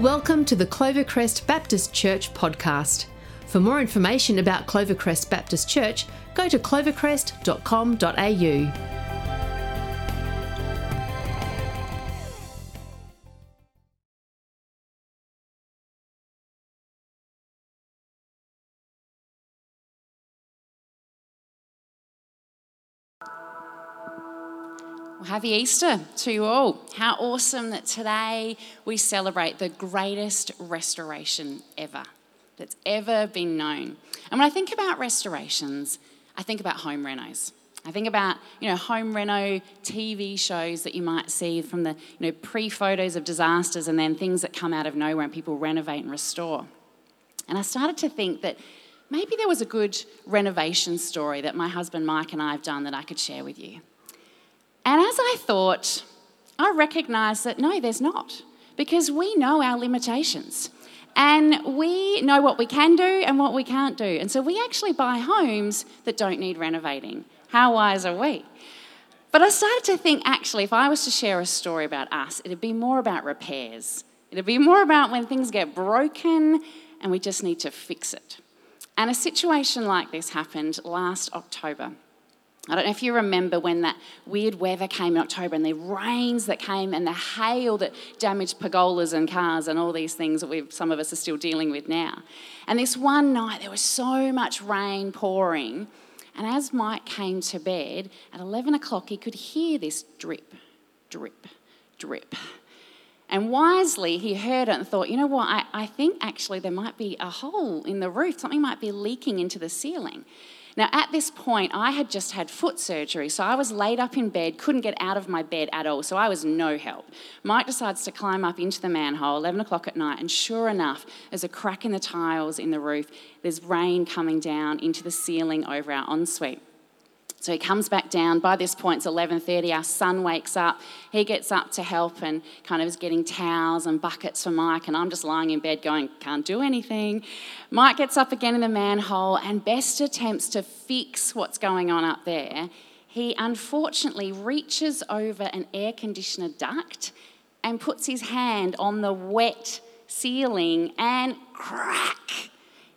Welcome to the Clovercrest Baptist Church podcast. For more information about Clovercrest Baptist Church, go to clovercrest.com.au. happy Easter to you all. How awesome that today we celebrate the greatest restoration ever that's ever been known. And when I think about restorations, I think about home renos. I think about, you know, home reno TV shows that you might see from the, you know, pre-photos of disasters and then things that come out of nowhere and people renovate and restore. And I started to think that maybe there was a good renovation story that my husband Mike and I have done that I could share with you. And as I thought, I recognised that no, there's not, because we know our limitations. And we know what we can do and what we can't do. And so we actually buy homes that don't need renovating. How wise are we? But I started to think actually, if I was to share a story about us, it'd be more about repairs. It'd be more about when things get broken and we just need to fix it. And a situation like this happened last October. I don't know if you remember when that weird weather came in October and the rains that came and the hail that damaged pergolas and cars and all these things that we've, some of us are still dealing with now. And this one night there was so much rain pouring. And as Mike came to bed at 11 o'clock, he could hear this drip, drip, drip. And wisely, he heard it and thought, you know what, I, I think actually there might be a hole in the roof. Something might be leaking into the ceiling. Now, at this point, I had just had foot surgery, so I was laid up in bed, couldn't get out of my bed at all, so I was no help. Mike decides to climb up into the manhole, 11 o'clock at night, and sure enough, there's a crack in the tiles in the roof. There's rain coming down into the ceiling over our ensuite. So he comes back down. By this point, it's 11:30. Our son wakes up. He gets up to help and kind of is getting towels and buckets for Mike. And I'm just lying in bed going, can't do anything. Mike gets up again in the manhole and best attempts to fix what's going on up there. He unfortunately reaches over an air conditioner duct and puts his hand on the wet ceiling and crack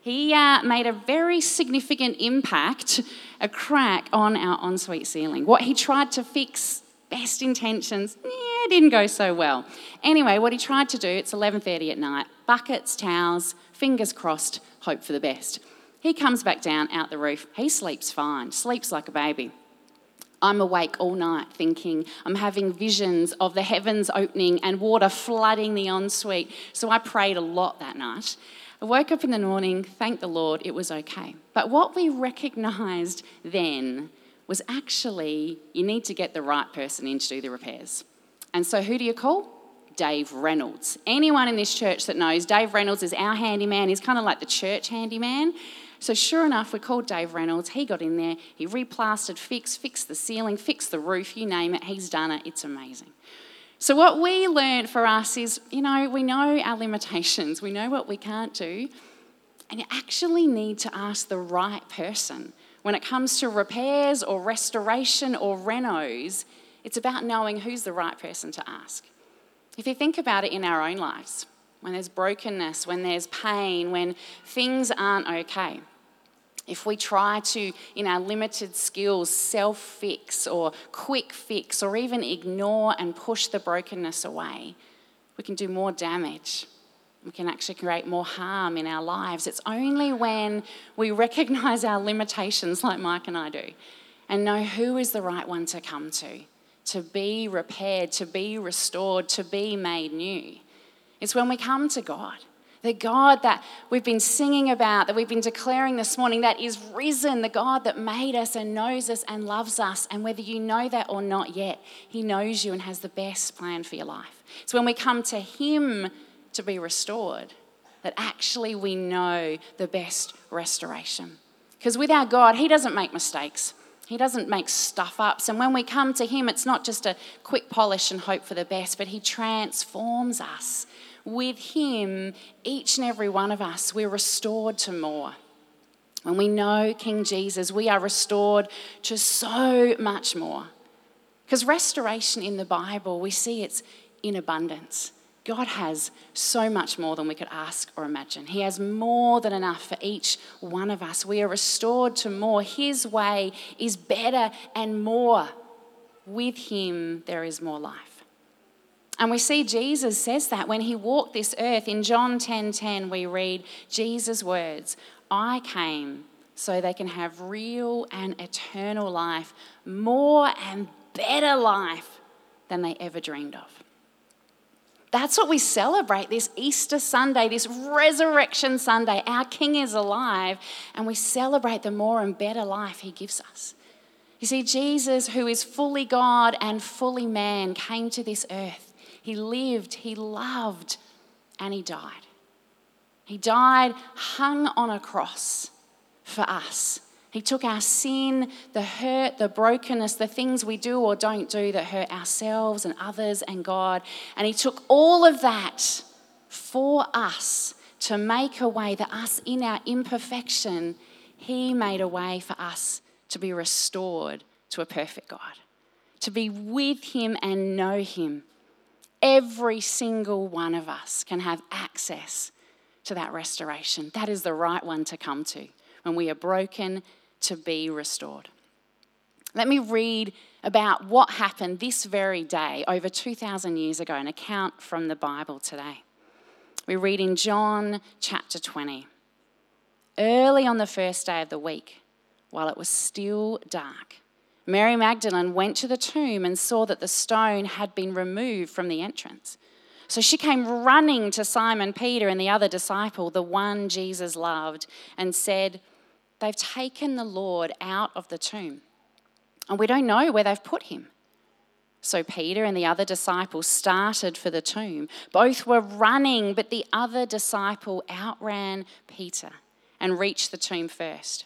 he uh, made a very significant impact, a crack on our ensuite ceiling. What he tried to fix, best intentions, yeah, didn't go so well. Anyway, what he tried to do, it's 11:30 at night, buckets, towels, fingers crossed, hope for the best. He comes back down out the roof. He sleeps fine, sleeps like a baby. I'm awake all night thinking, I'm having visions of the heavens opening and water flooding the ensuite. So I prayed a lot that night. I woke up in the morning, thank the Lord, it was okay. But what we recognized then was actually you need to get the right person in to do the repairs. And so who do you call? Dave Reynolds. Anyone in this church that knows, Dave Reynolds is our handyman. He's kind of like the church handyman. So sure enough, we called Dave Reynolds. He got in there, he replastered, fixed, fixed the ceiling, fixed the roof, you name it. He's done it. It's amazing. So, what we learned for us is you know, we know our limitations, we know what we can't do, and you actually need to ask the right person. When it comes to repairs or restoration or renos, it's about knowing who's the right person to ask. If you think about it in our own lives, when there's brokenness, when there's pain, when things aren't okay, if we try to, in our limited skills, self fix or quick fix or even ignore and push the brokenness away, we can do more damage. We can actually create more harm in our lives. It's only when we recognize our limitations, like Mike and I do, and know who is the right one to come to, to be repaired, to be restored, to be made new. It's when we come to God the God that we've been singing about, that we've been declaring this morning, that is risen, the God that made us and knows us and loves us. And whether you know that or not yet, He knows you and has the best plan for your life. It's when we come to Him to be restored that actually we know the best restoration. Because with our God, He doesn't make mistakes. He doesn't make stuff ups. And when we come to Him, it's not just a quick polish and hope for the best, but He transforms us with Him, each and every one of us, we're restored to more. When we know King Jesus, we are restored to so much more. Because restoration in the Bible, we see it's in abundance. God has so much more than we could ask or imagine. He has more than enough for each one of us. We are restored to more. His way is better and more. With Him, there is more life. And we see Jesus says that when he walked this earth. In John 10:10, 10, 10, we read Jesus' words, I came so they can have real and eternal life, more and better life than they ever dreamed of. That's what we celebrate this Easter Sunday, this Resurrection Sunday. Our King is alive, and we celebrate the more and better life he gives us. You see, Jesus, who is fully God and fully man, came to this earth. He lived, he loved, and he died. He died hung on a cross for us he took our sin, the hurt, the brokenness, the things we do or don't do that hurt ourselves and others and God, and He took all of that for us to make a way that us in our imperfection, He made a way for us to be restored to a perfect God, to be with Him and know Him. Every single one of us can have access to that restoration. That is the right one to come to when we are broken to be restored. Let me read about what happened this very day, over 2,000 years ago, an account from the Bible today. We read in John chapter 20. Early on the first day of the week, while it was still dark, Mary Magdalene went to the tomb and saw that the stone had been removed from the entrance. So she came running to Simon Peter and the other disciple, the one Jesus loved, and said, They've taken the Lord out of the tomb, and we don't know where they've put him. So Peter and the other disciple started for the tomb. Both were running, but the other disciple outran Peter and reached the tomb first.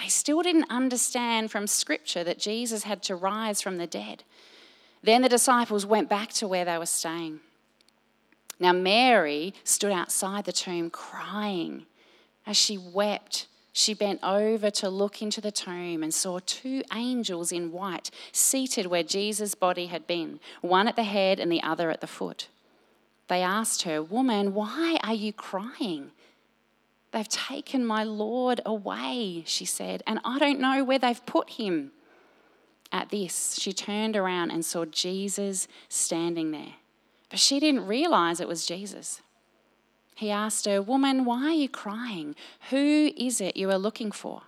They still didn't understand from Scripture that Jesus had to rise from the dead. Then the disciples went back to where they were staying. Now, Mary stood outside the tomb crying. As she wept, she bent over to look into the tomb and saw two angels in white seated where Jesus' body had been, one at the head and the other at the foot. They asked her, Woman, why are you crying? They've taken my Lord away, she said, and I don't know where they've put him. At this, she turned around and saw Jesus standing there but she didn't realize it was Jesus. He asked her, Woman, why are you crying? Who is it you are looking for?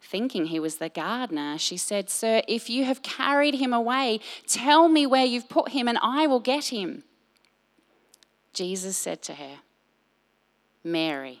Thinking he was the gardener, she said, Sir, if you have carried him away, tell me where you've put him and I will get him. Jesus said to her, Mary.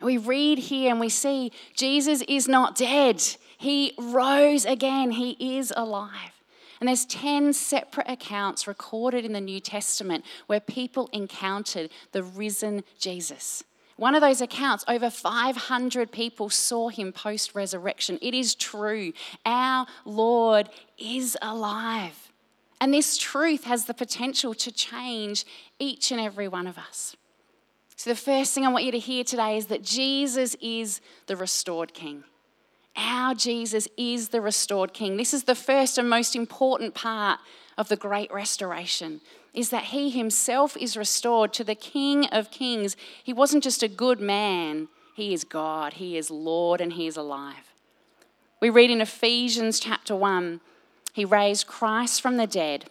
We read here and we see Jesus is not dead. He rose again. He is alive. And there's 10 separate accounts recorded in the New Testament where people encountered the risen Jesus. One of those accounts, over 500 people saw him post resurrection. It is true. Our Lord is alive. And this truth has the potential to change each and every one of us. So, the first thing I want you to hear today is that Jesus is the restored King. Our Jesus is the restored King. This is the first and most important part of the great restoration is that he himself is restored to the King of Kings. He wasn't just a good man, he is God, he is Lord, and he is alive. We read in Ephesians chapter 1 he raised Christ from the dead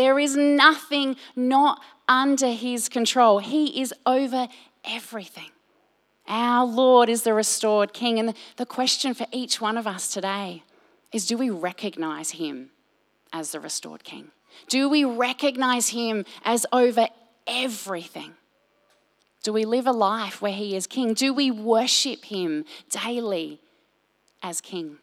There is nothing not under his control. He is over everything. Our Lord is the restored King. And the question for each one of us today is do we recognize him as the restored King? Do we recognize him as over everything? Do we live a life where he is King? Do we worship him daily as King?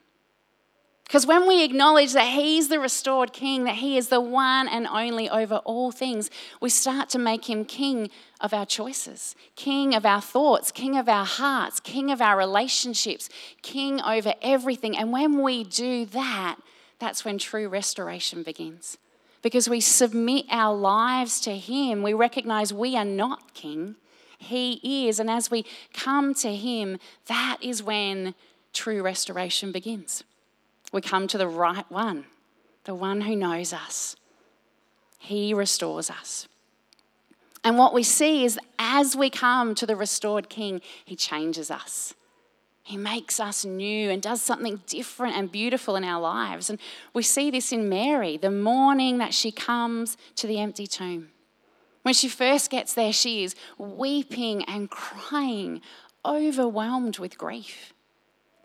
Because when we acknowledge that He's the restored King, that He is the one and only over all things, we start to make Him King of our choices, King of our thoughts, King of our hearts, King of our relationships, King over everything. And when we do that, that's when true restoration begins. Because we submit our lives to Him, we recognize we are not King, He is. And as we come to Him, that is when true restoration begins we come to the right one, the one who knows us. He restores us. And what we see is as we come to the restored King, He changes us. He makes us new and does something different and beautiful in our lives. And we see this in Mary, the morning that she comes to the empty tomb. When she first gets there, she is weeping and crying, overwhelmed with grief.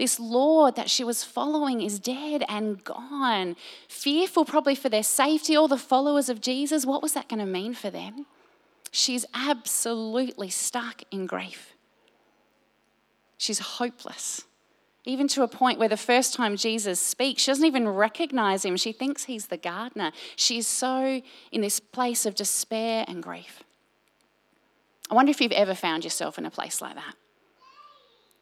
This Lord that she was following is dead and gone. Fearful, probably for their safety, all the followers of Jesus. What was that going to mean for them? She's absolutely stuck in grief. She's hopeless. Even to a point where the first time Jesus speaks, she doesn't even recognize him. She thinks he's the gardener. She's so in this place of despair and grief. I wonder if you've ever found yourself in a place like that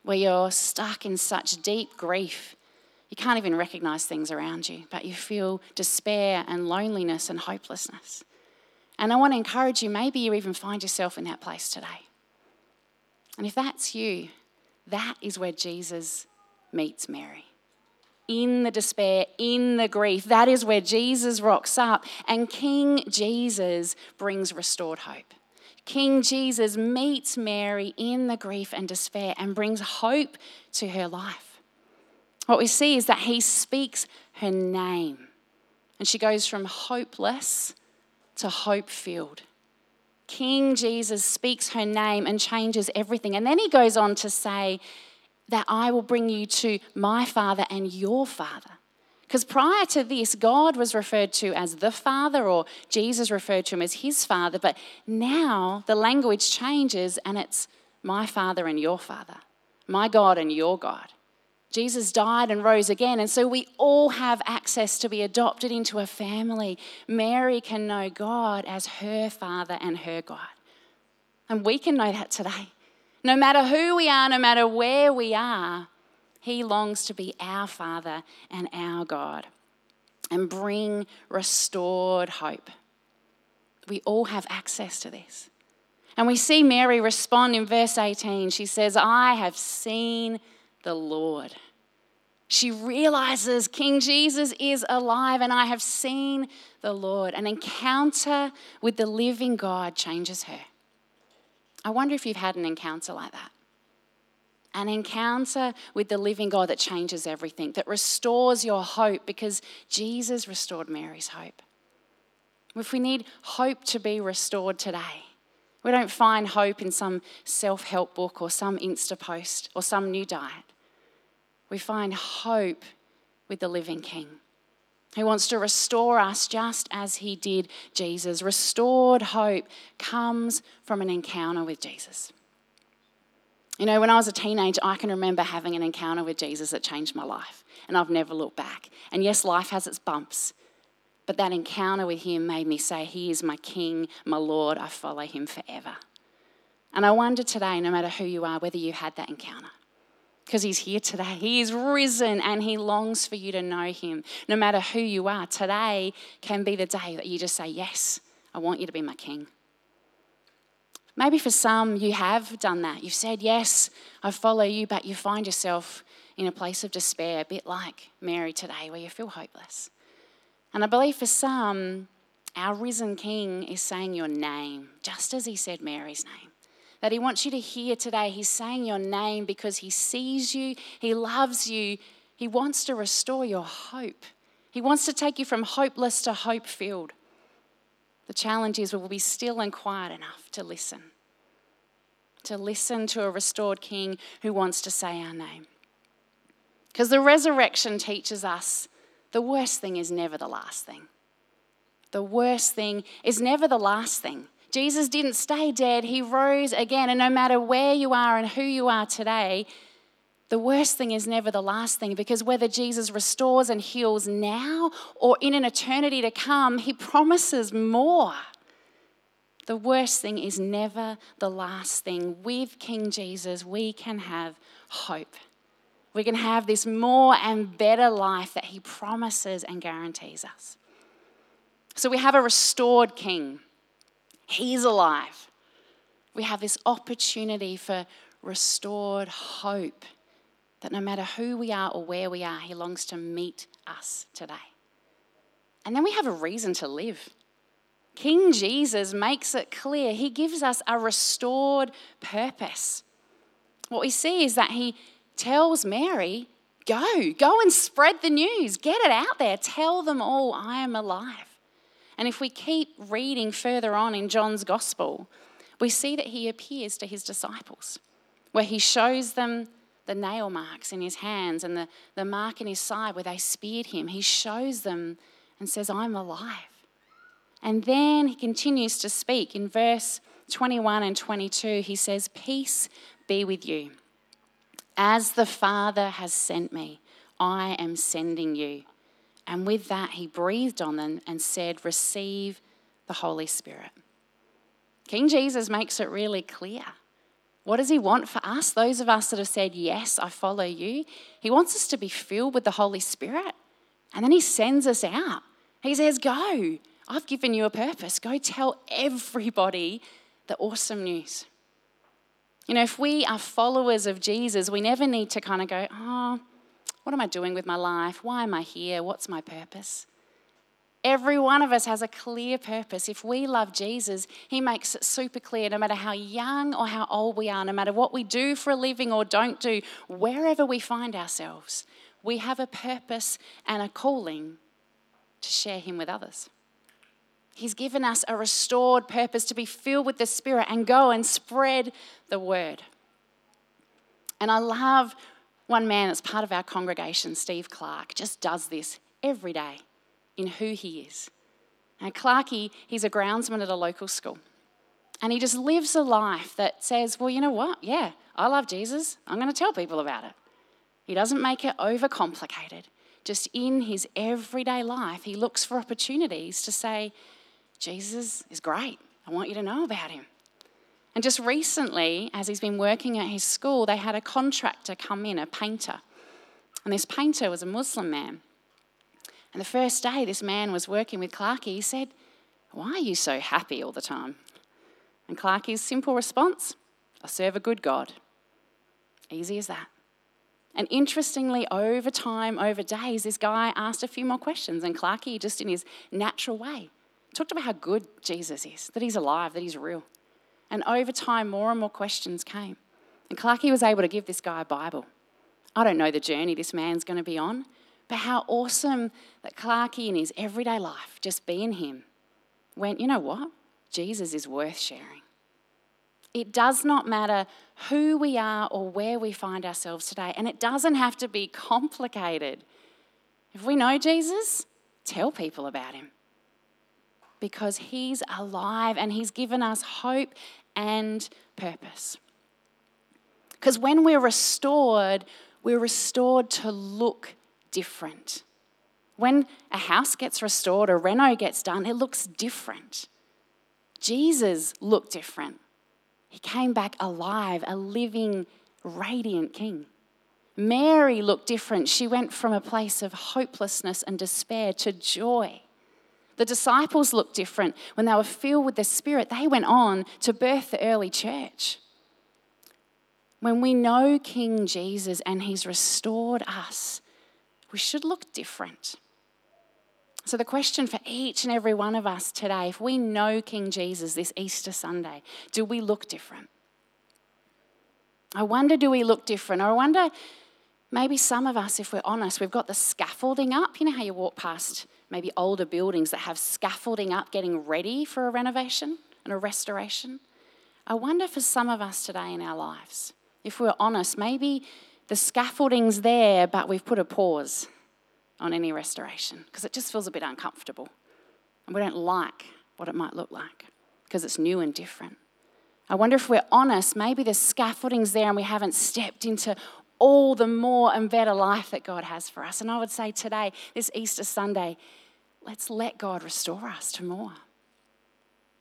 where you're stuck in such deep grief. You can't even recognize things around you, but you feel despair and loneliness and hopelessness. And I want to encourage you, maybe you even find yourself in that place today. And if that's you, that is where Jesus meets Mary. In the despair, in the grief, that is where Jesus rocks up, and King Jesus brings restored hope. King Jesus meets Mary in the grief and despair and brings hope to her life. What we see is that he speaks her name, and she goes from hopeless to hope filled. King Jesus speaks her name and changes everything. And then he goes on to say that I will bring you to my Father and your Father. Because prior to this, God was referred to as the Father, or Jesus referred to him as his Father. But now the language changes and it's my Father and your Father, my God and your God. Jesus died and rose again, and so we all have access to be adopted into a family. Mary can know God as her Father and her God. And we can know that today. No matter who we are, no matter where we are, he longs to be our Father and our God and bring restored hope. We all have access to this. And we see Mary respond in verse 18. She says, I have seen the Lord. She realizes King Jesus is alive and I have seen the Lord. An encounter with the living God changes her. I wonder if you've had an encounter like that an encounter with the living God that changes everything, that restores your hope because Jesus restored Mary's hope. If we need hope to be restored today, we don't find hope in some self help book or some Insta post or some new diet. We find hope with the living King who wants to restore us just as he did Jesus. Restored hope comes from an encounter with Jesus. You know, when I was a teenager, I can remember having an encounter with Jesus that changed my life, and I've never looked back. And yes, life has its bumps, but that encounter with Him made me say, He is my King, my Lord, I follow Him forever. And I wonder today, no matter who you are, whether you had that encounter. Because he's here today. He is risen and he longs for you to know him. No matter who you are, today can be the day that you just say, Yes, I want you to be my king. Maybe for some, you have done that. You've said, Yes, I follow you, but you find yourself in a place of despair, a bit like Mary today, where you feel hopeless. And I believe for some, our risen King is saying your name, just as he said Mary's name. That he wants you to hear today. He's saying your name because he sees you, he loves you, he wants to restore your hope. He wants to take you from hopeless to hope filled. The challenge is we'll be still and quiet enough to listen, to listen to a restored King who wants to say our name. Because the resurrection teaches us the worst thing is never the last thing. The worst thing is never the last thing. Jesus didn't stay dead, he rose again. And no matter where you are and who you are today, the worst thing is never the last thing because whether Jesus restores and heals now or in an eternity to come, he promises more. The worst thing is never the last thing. With King Jesus, we can have hope. We can have this more and better life that he promises and guarantees us. So we have a restored king, he's alive. We have this opportunity for restored hope that no matter who we are or where we are, He longs to meet us today. And then we have a reason to live. King Jesus makes it clear. He gives us a restored purpose. What we see is that He tells Mary, Go, go and spread the news, get it out there, tell them all I am alive. And if we keep reading further on in John's gospel, we see that he appears to his disciples, where he shows them the nail marks in his hands and the, the mark in his side where they speared him. He shows them and says, I'm alive. And then he continues to speak. In verse 21 and 22, he says, Peace be with you. As the Father has sent me, I am sending you. And with that, he breathed on them and said, Receive the Holy Spirit. King Jesus makes it really clear what does He want for us? Those of us that have said, Yes, I follow you. He wants us to be filled with the Holy Spirit. And then He sends us out. He says, Go. I've given you a purpose. Go tell everybody the awesome news. You know, if we are followers of Jesus, we never need to kind of go, Oh, what am I doing with my life? Why am I here? What's my purpose? Every one of us has a clear purpose. If we love Jesus, He makes it super clear no matter how young or how old we are, no matter what we do for a living or don't do, wherever we find ourselves, we have a purpose and a calling to share Him with others. He's given us a restored purpose to be filled with the Spirit and go and spread the word. And I love one man that's part of our congregation, Steve Clark, just does this every day in who he is. And Clarkey, he's a groundsman at a local school. And he just lives a life that says, well, you know what? Yeah, I love Jesus. I'm going to tell people about it. He doesn't make it overcomplicated. Just in his everyday life, he looks for opportunities to say, Jesus is great. I want you to know about him. And just recently, as he's been working at his school, they had a contractor come in, a painter. And this painter was a Muslim man. And the first day this man was working with Clarkey, he said, Why are you so happy all the time? And Clarkey's simple response I serve a good God. Easy as that. And interestingly, over time, over days, this guy asked a few more questions, and Clarkey, just in his natural way, talked about how good Jesus is, that he's alive, that he's real. And over time, more and more questions came. And Clarkey was able to give this guy a Bible. I don't know the journey this man's going to be on, but how awesome that Clarkey in his everyday life, just being him, went, you know what? Jesus is worth sharing. It does not matter who we are or where we find ourselves today, and it doesn't have to be complicated. If we know Jesus, tell people about him because he's alive and he's given us hope and purpose. Because when we're restored, we're restored to look different. When a house gets restored, a reno gets done, it looks different. Jesus looked different. He came back alive, a living, radiant king. Mary looked different. She went from a place of hopelessness and despair to joy. The disciples looked different. When they were filled with the Spirit, they went on to birth the early church. When we know King Jesus and He's restored us, we should look different. So, the question for each and every one of us today if we know King Jesus this Easter Sunday, do we look different? I wonder, do we look different? Or I wonder, maybe some of us, if we're honest, we've got the scaffolding up. You know how you walk past maybe older buildings that have scaffolding up getting ready for a renovation and a restoration? I wonder for some of us today in our lives, if we're honest, maybe the scaffolding's there, but we've put a pause on any restoration because it just feels a bit uncomfortable. And we don't like what it might look like because it's new and different. I wonder if we're honest, maybe the scaffolding's there and we haven't stepped into all the more and better life that God has for us. And I would say today, this Easter Sunday, let's let God restore us to more.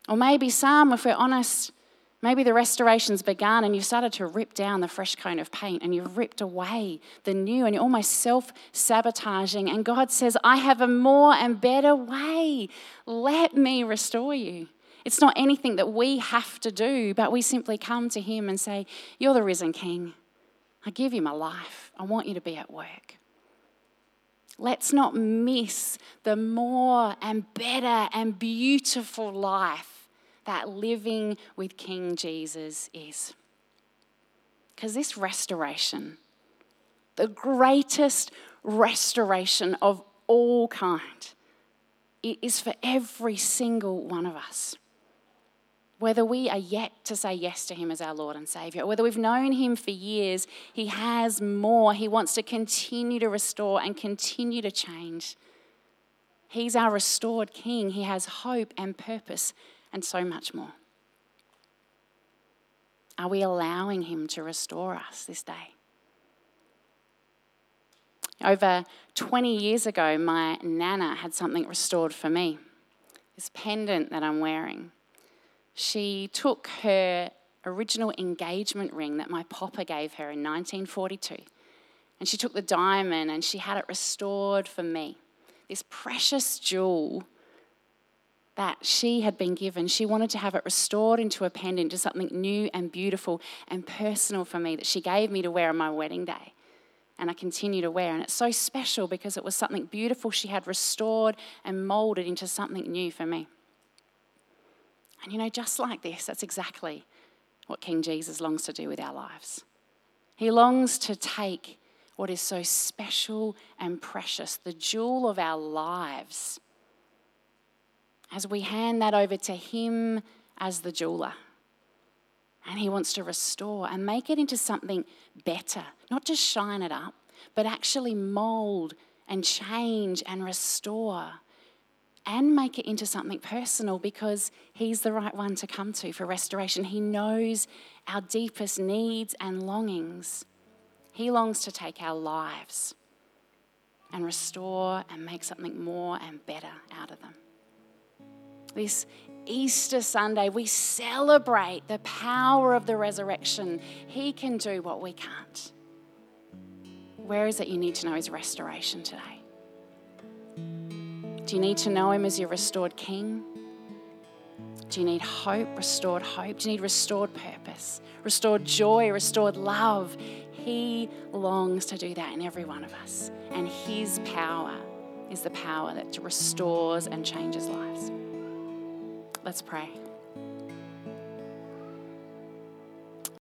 Or maybe some, if we're honest, Maybe the restoration's begun and you've started to rip down the fresh coat of paint and you've ripped away the new and you're almost self sabotaging. And God says, I have a more and better way. Let me restore you. It's not anything that we have to do, but we simply come to Him and say, You're the risen King. I give you my life. I want you to be at work. Let's not miss the more and better and beautiful life that living with King Jesus is. Because this restoration, the greatest restoration of all kind, it is for every single one of us. Whether we are yet to say yes to Him as our Lord and Savior, whether we've known Him for years, He has more. He wants to continue to restore and continue to change. He's our restored King. He has hope and purpose and so much more. Are we allowing Him to restore us this day? Over 20 years ago, my nana had something restored for me this pendant that I'm wearing. She took her original engagement ring that my papa gave her in 1942 and she took the diamond and she had it restored for me. This precious jewel that she had been given. She wanted to have it restored into a pendant, to something new and beautiful and personal for me that she gave me to wear on my wedding day. And I continue to wear. And it's so special because it was something beautiful she had restored and molded into something new for me. And you know, just like this, that's exactly what King Jesus longs to do with our lives. He longs to take what is so special and precious, the jewel of our lives, as we hand that over to Him as the jeweler. And He wants to restore and make it into something better, not just shine it up, but actually mold and change and restore and make it into something personal because He's the right one to come to for restoration. He knows our deepest needs and longings. He longs to take our lives and restore and make something more and better out of them this Easter Sunday, we celebrate the power of the resurrection. He can do what we can't. Where is it you need to know His restoration today? Do you need to know Him as your restored King? Do you need hope, restored hope? Do you need restored purpose, restored joy, restored love? He longs to do that in every one of us. And His power is the power that restores and changes lives. Let's pray.